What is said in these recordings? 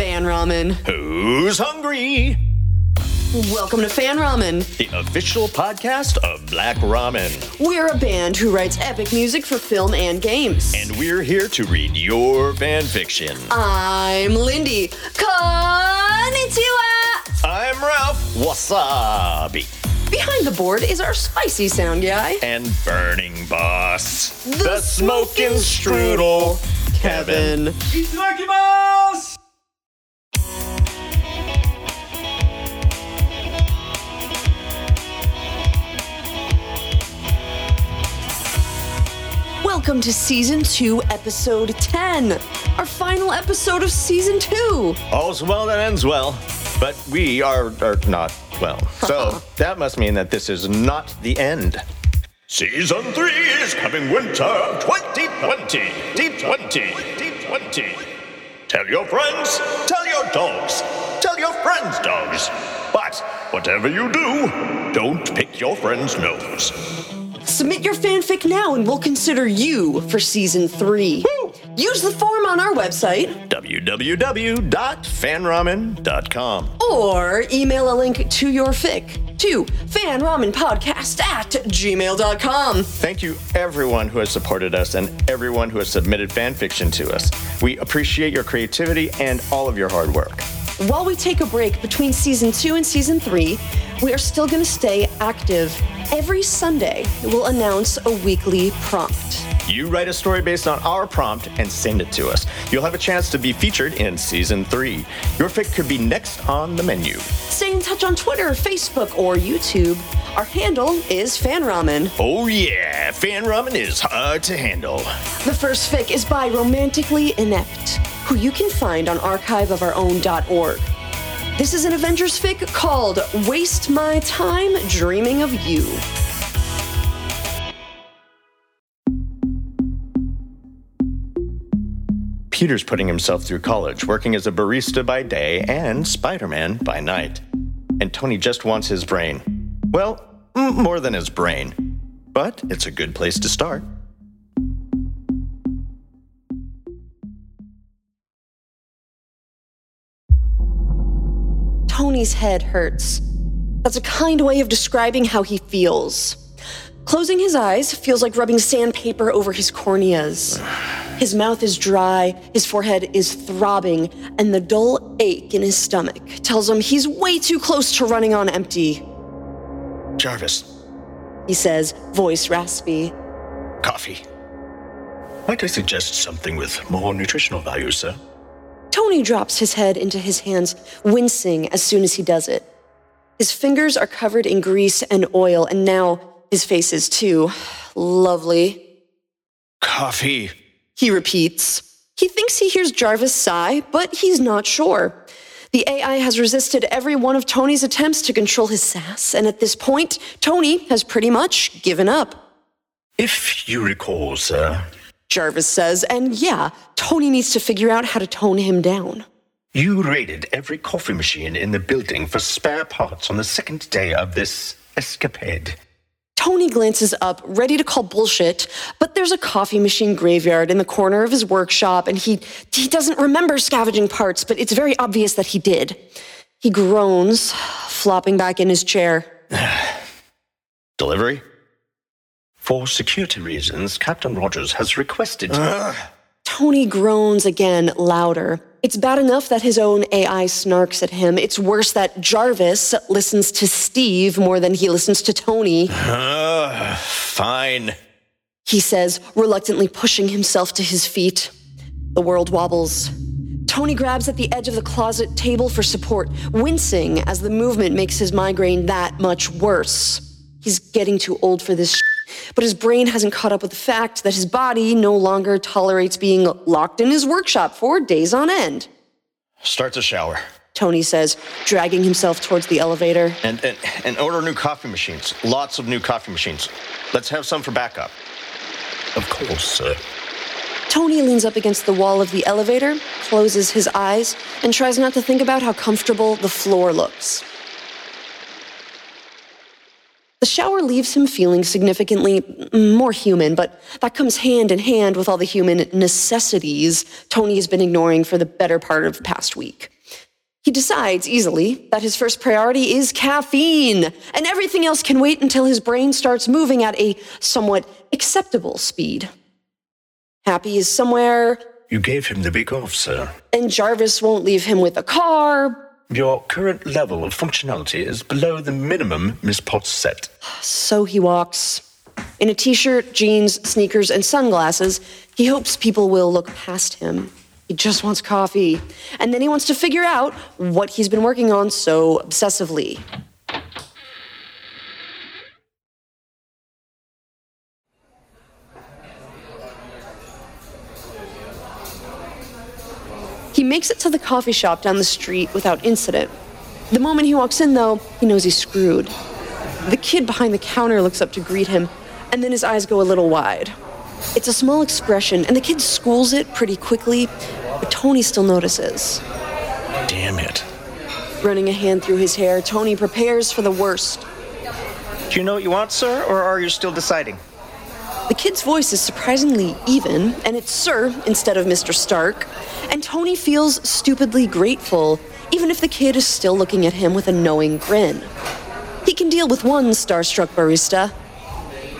Fan Ramen. Who's hungry? Welcome to Fan Ramen. The official podcast of Black Ramen. We're a band who writes epic music for film and games. And we're here to read your fan fiction. I'm Lindy. Konnichiwa! I'm Ralph Wasabi. Behind the board is our spicy sound guy. And Burning Boss. The smoking strudel, Kevin. Welcome to season two, episode 10. Our final episode of season two. All's well that ends well. But we are, are not well. So that must mean that this is not the end. Season 3 is coming winter 2020. D20. D20. Tell your friends, tell your dogs, tell your friends' dogs. But whatever you do, don't pick your friend's nose. Submit your fanfic now and we'll consider you for season three. Use the form on our website www.fanramen.com. or email a link to your fic to fanramenpodcast at gmail.com. Thank you, everyone who has supported us and everyone who has submitted fan fiction to us. We appreciate your creativity and all of your hard work. While we take a break between season two and season three, we are still going to stay active. Every Sunday, we'll announce a weekly prompt. You write a story based on our prompt and send it to us. You'll have a chance to be featured in season three. Your fic could be next on the menu. Stay in touch on Twitter, Facebook, or YouTube. Our handle is FanRamen. Oh, yeah, fan ramen is hard to handle. The first fic is by Romantically Inept, who you can find on archiveofourown.org. This is an Avengers fic called Waste My Time Dreaming of You. Peter's putting himself through college, working as a barista by day and Spider Man by night. And Tony just wants his brain. Well, more than his brain. But it's a good place to start. Tony's head hurts. That's a kind way of describing how he feels. Closing his eyes feels like rubbing sandpaper over his corneas. His mouth is dry, his forehead is throbbing, and the dull ache in his stomach tells him he's way too close to running on empty. Jarvis, He says, voice raspy. coffee. Might I suggest something with more nutritional value, sir? Tony drops his head into his hands, wincing as soon as he does it. His fingers are covered in grease and oil, and now his face is too. Lovely. Coffee. He repeats. He thinks he hears Jarvis sigh, but he's not sure. The AI has resisted every one of Tony's attempts to control his sass, and at this point, Tony has pretty much given up. If you recall, sir, Jarvis says, and yeah, Tony needs to figure out how to tone him down. You raided every coffee machine in the building for spare parts on the second day of this escapade. Tony glances up, ready to call bullshit, but there's a coffee machine graveyard in the corner of his workshop, and he, he doesn't remember scavenging parts, but it's very obvious that he did. He groans, flopping back in his chair. Delivery? For security reasons, Captain Rogers has requested. Tony groans again, louder. It's bad enough that his own AI snarks at him. It's worse that Jarvis listens to Steve more than he listens to Tony. Uh, fine. he says, reluctantly pushing himself to his feet. The world wobbles. Tony grabs at the edge of the closet table for support, wincing as the movement makes his migraine that much worse. He's getting too old for this, sh- but his brain hasn't caught up with the fact that his body no longer tolerates being locked in his workshop for days on end. Start the shower. Tony says, dragging himself towards the elevator. And, and, and order new coffee machines. Lots of new coffee machines. Let's have some for backup. Of course, sir. Tony leans up against the wall of the elevator, closes his eyes, and tries not to think about how comfortable the floor looks. The shower leaves him feeling significantly more human, but that comes hand in hand with all the human necessities Tony has been ignoring for the better part of the past week. He decides easily that his first priority is caffeine, and everything else can wait until his brain starts moving at a somewhat acceptable speed. Happy is somewhere. You gave him the big off, sir. And Jarvis won't leave him with a car. Your current level of functionality is below the minimum Miss Potts set. So he walks. In a t shirt, jeans, sneakers, and sunglasses, he hopes people will look past him. He just wants coffee. And then he wants to figure out what he's been working on so obsessively. He makes it to the coffee shop down the street without incident. The moment he walks in, though, he knows he's screwed. The kid behind the counter looks up to greet him, and then his eyes go a little wide. It's a small expression, and the kid schools it pretty quickly, but Tony still notices. Damn it. Running a hand through his hair, Tony prepares for the worst. Do you know what you want, sir, or are you still deciding? The kid's voice is surprisingly even, and it's Sir instead of Mr. Stark. And Tony feels stupidly grateful, even if the kid is still looking at him with a knowing grin. He can deal with one starstruck barista.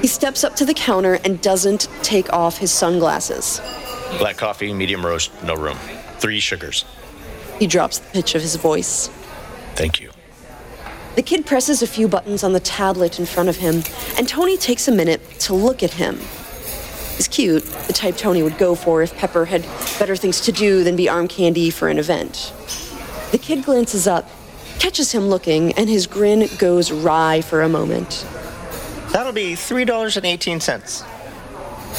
He steps up to the counter and doesn't take off his sunglasses. Black coffee, medium roast, no room. Three sugars. He drops the pitch of his voice. Thank you. The kid presses a few buttons on the tablet in front of him, and Tony takes a minute to look at him. He's cute, the type Tony would go for if Pepper had better things to do than be arm candy for an event. The kid glances up, catches him looking, and his grin goes wry for a moment. That'll be $3.18.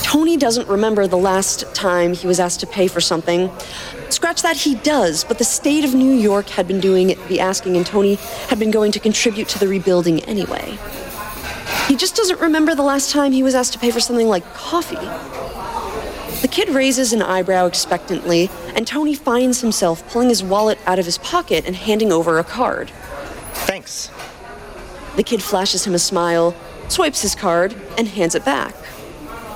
Tony doesn't remember the last time he was asked to pay for something. Scratch that, he does, but the state of New York had been doing the asking, and Tony had been going to contribute to the rebuilding anyway. He just doesn't remember the last time he was asked to pay for something like coffee. The kid raises an eyebrow expectantly, and Tony finds himself pulling his wallet out of his pocket and handing over a card. Thanks. The kid flashes him a smile, swipes his card, and hands it back.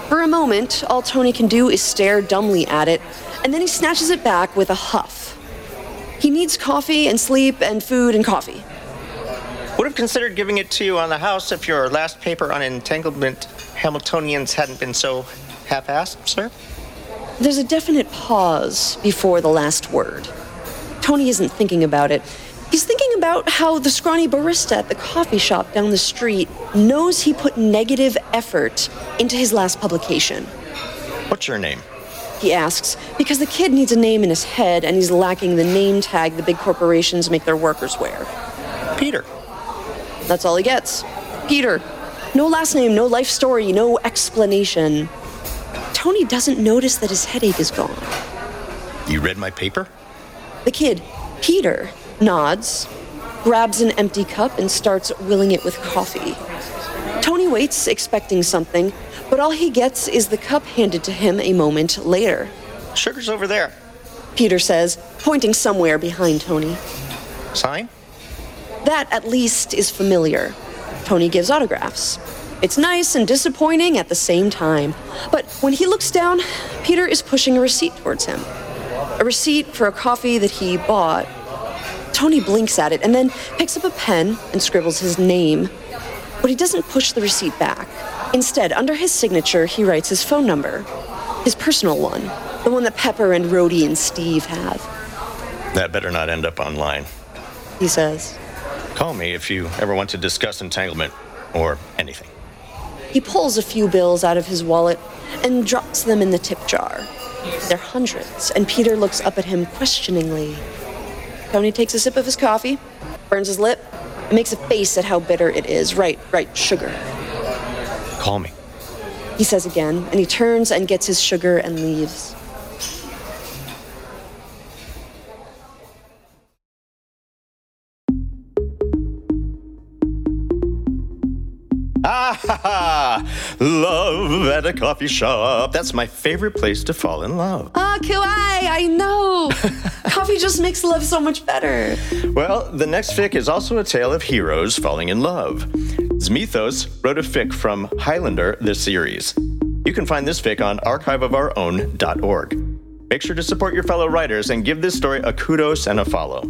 For a moment, all Tony can do is stare dumbly at it, and then he snatches it back with a huff. He needs coffee and sleep and food and coffee. Would have considered giving it to you on the house if your last paper on entanglement Hamiltonians hadn't been so half-assed, sir. There's a definite pause before the last word. Tony isn't thinking about it. He's thinking about how the scrawny barista at the coffee shop down the street knows he put negative effort into his last publication. What's your name? He asks, because the kid needs a name in his head and he's lacking the name tag the big corporations make their workers wear. Peter. That's all he gets. Peter. No last name, no life story, no explanation. Tony doesn't notice that his headache is gone. You read my paper? The kid, Peter, nods, grabs an empty cup, and starts willing it with coffee. Tony waits, expecting something, but all he gets is the cup handed to him a moment later. Sugar's over there. Peter says, pointing somewhere behind Tony. Sign? That, at least, is familiar. Tony gives autographs. It's nice and disappointing at the same time. But when he looks down, Peter is pushing a receipt towards him. A receipt for a coffee that he bought. Tony blinks at it and then picks up a pen and scribbles his name. But he doesn't push the receipt back. Instead, under his signature, he writes his phone number. His personal one. The one that Pepper and Rhodey and Steve have. That better not end up online. He says. Call me if you ever want to discuss entanglement or anything. He pulls a few bills out of his wallet and drops them in the tip jar. They're hundreds, and Peter looks up at him questioningly. Tony takes a sip of his coffee, burns his lip, and makes a face at how bitter it is. Right, right, sugar. Call me. He says again, and he turns and gets his sugar and leaves. Ah, ha, ha. love at a coffee shop. That's my favorite place to fall in love. Ah, Kawaii, I know. coffee just makes love so much better. Well, the next fic is also a tale of heroes falling in love. Zmethos wrote a fic from Highlander, the series. You can find this fic on archiveofourown.org. Make sure to support your fellow writers and give this story a kudos and a follow.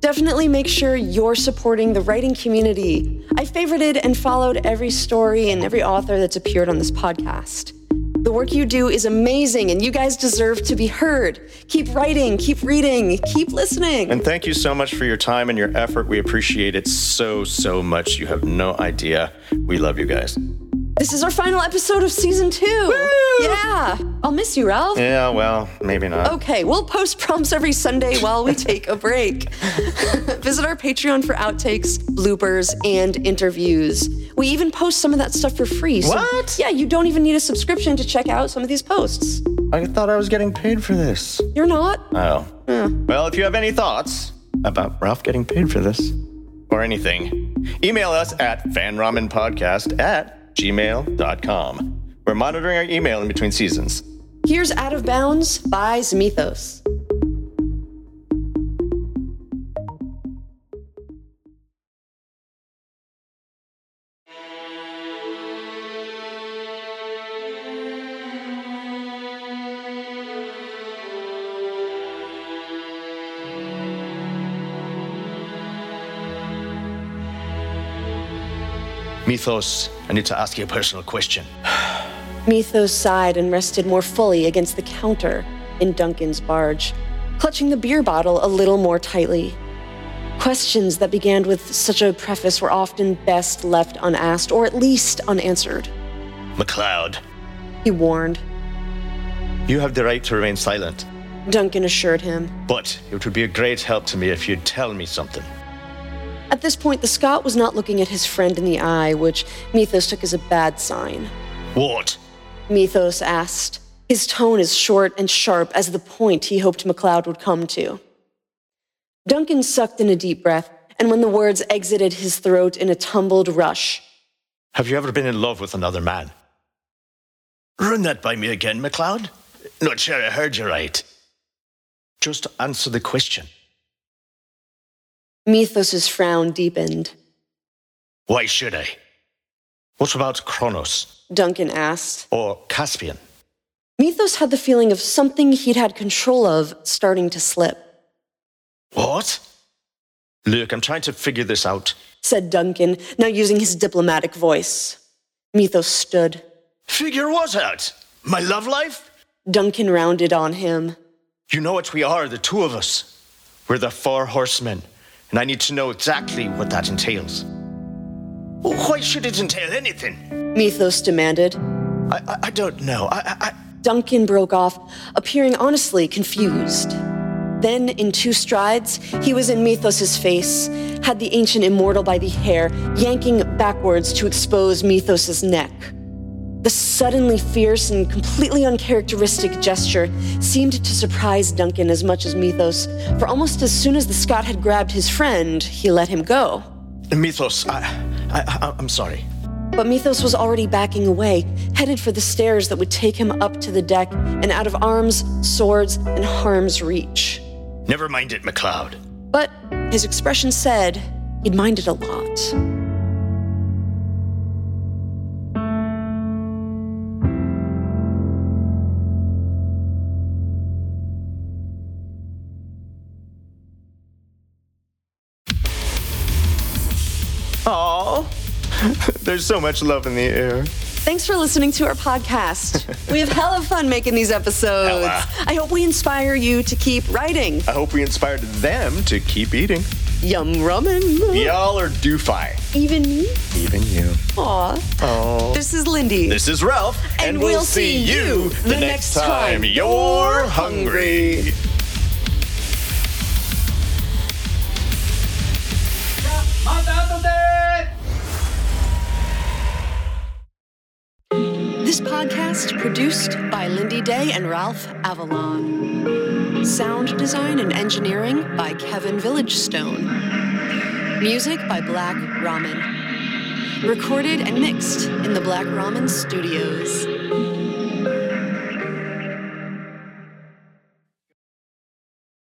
Definitely make sure you're supporting the writing community. I favorited and followed every story and every author that's appeared on this podcast. The work you do is amazing, and you guys deserve to be heard. Keep writing, keep reading, keep listening. And thank you so much for your time and your effort. We appreciate it so, so much. You have no idea. We love you guys. This is our final episode of season two. Yeah. I'll miss you, Ralph. Yeah, well, maybe not. Okay, we'll post prompts every Sunday while we take a break. Visit our Patreon for outtakes, bloopers, and interviews. We even post some of that stuff for free. So, What? Yeah, you don't even need a subscription to check out some of these posts. I thought I was getting paid for this. You're not? Oh. Yeah. Well, if you have any thoughts about Ralph getting paid for this or anything, email us at fanramenpodcast at gmail.com. We're monitoring our email in between seasons. Here's Out of Bounds by Zamithos. Methos, I need to ask you a personal question. Methos sighed and rested more fully against the counter in Duncan's barge, clutching the beer bottle a little more tightly. Questions that began with such a preface were often best left unasked or at least unanswered. MacLeod, He warned. you have the right to remain silent, Duncan assured him. but it would be a great help to me if you'd tell me something. At this point, the Scot was not looking at his friend in the eye, which Methos took as a bad sign. What? Methos asked, his tone as short and sharp as the point he hoped MacLeod would come to. Duncan sucked in a deep breath, and when the words exited his throat in a tumbled rush, Have you ever been in love with another man? Run that by me again, MacLeod. Not sure I heard you right. Just answer the question. Methos's frown deepened. Why should I? What about Kronos Duncan asked. or Caspian? Methos had the feeling of something he'd had control of starting to slip. What? Look, I'm trying to figure this out. Said Duncan, now using his diplomatic voice. Methos stood. Figure what out? My love life? Duncan rounded on him. You know what we are, the two of us. We're the four horsemen, and I need to know exactly what that entails. Why should it entail anything? Methos demanded. I, I, I don't know. I, I, I, Duncan broke off, appearing honestly confused. Then, in two strides, he was in Methos's face, had the ancient immortal by the hair, yanking backwards to expose Methos's neck. The suddenly fierce and completely uncharacteristic gesture seemed to surprise Duncan as much as Methos, for almost as soon as the Scot had grabbed his friend, he let him go. Methos, I, I, I'm sorry. But Methos was already backing away, headed for the stairs that would take him up to the deck and out of arms, swords, and harm's reach. Never mind it, MacLeod. But his expression said he'd minded a lot. Aww. There's so much love in the air. Thanks for listening to our podcast. we have hella fun making these episodes. Hella. I hope we inspire you to keep writing. I hope we inspired them to keep eating. Yum rummin'. Y'all are doofy. Even me? Even you. Aw. Oh. This is Lindy. This is Ralph, And we'll see you the next time you're hungry. Podcast produced by Lindy Day and Ralph Avalon. Sound design and engineering by Kevin Villagestone. Music by Black Ramen. Recorded and mixed in the Black Ramen Studios.